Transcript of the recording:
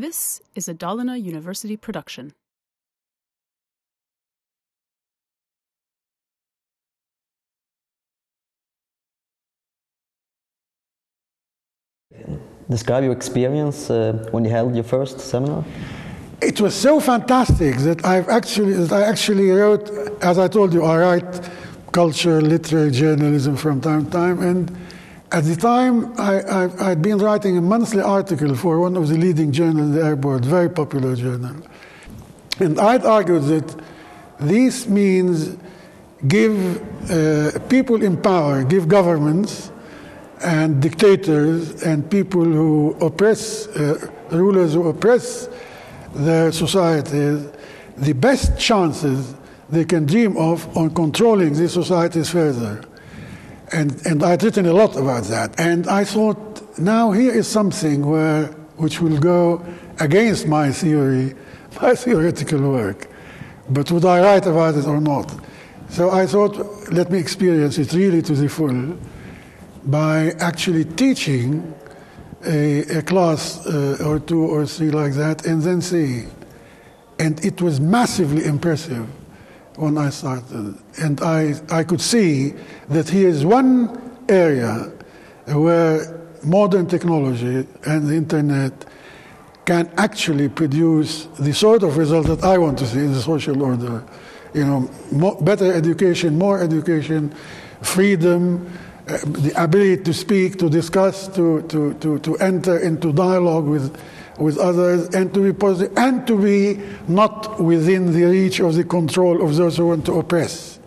This is a Dalarna University production. Describe your experience uh, when you held your first seminar. It was so fantastic that I've actually that I actually wrote, as I told you, I write culture, literary journalism from time to time, and at the time I, had been writing a monthly article for one of the leading journals in the airport, very popular journal, and I'd argued that this means give uh, people in power, give governments and dictators and people who oppress, uh, rulers who oppress their societies, the best chances they can dream of on controlling these societies further. And, and I'd written a lot about that. And I thought, now here is something where, which will go against my theory, my theoretical work. But would I write about it or not? So I thought, let me experience it really to the full by actually teaching a, a class uh, or two or three like that and then see. And it was massively impressive when I started. And I, I could see that here is one area where modern technology and the internet can actually produce the sort of result that I want to see in the social order. You know, more, better education, more education, freedom, uh, the ability to speak, to discuss, to, to, to, to enter into dialogue with, with others, and to be positive, and to be not within the reach of the control of those who want to oppress.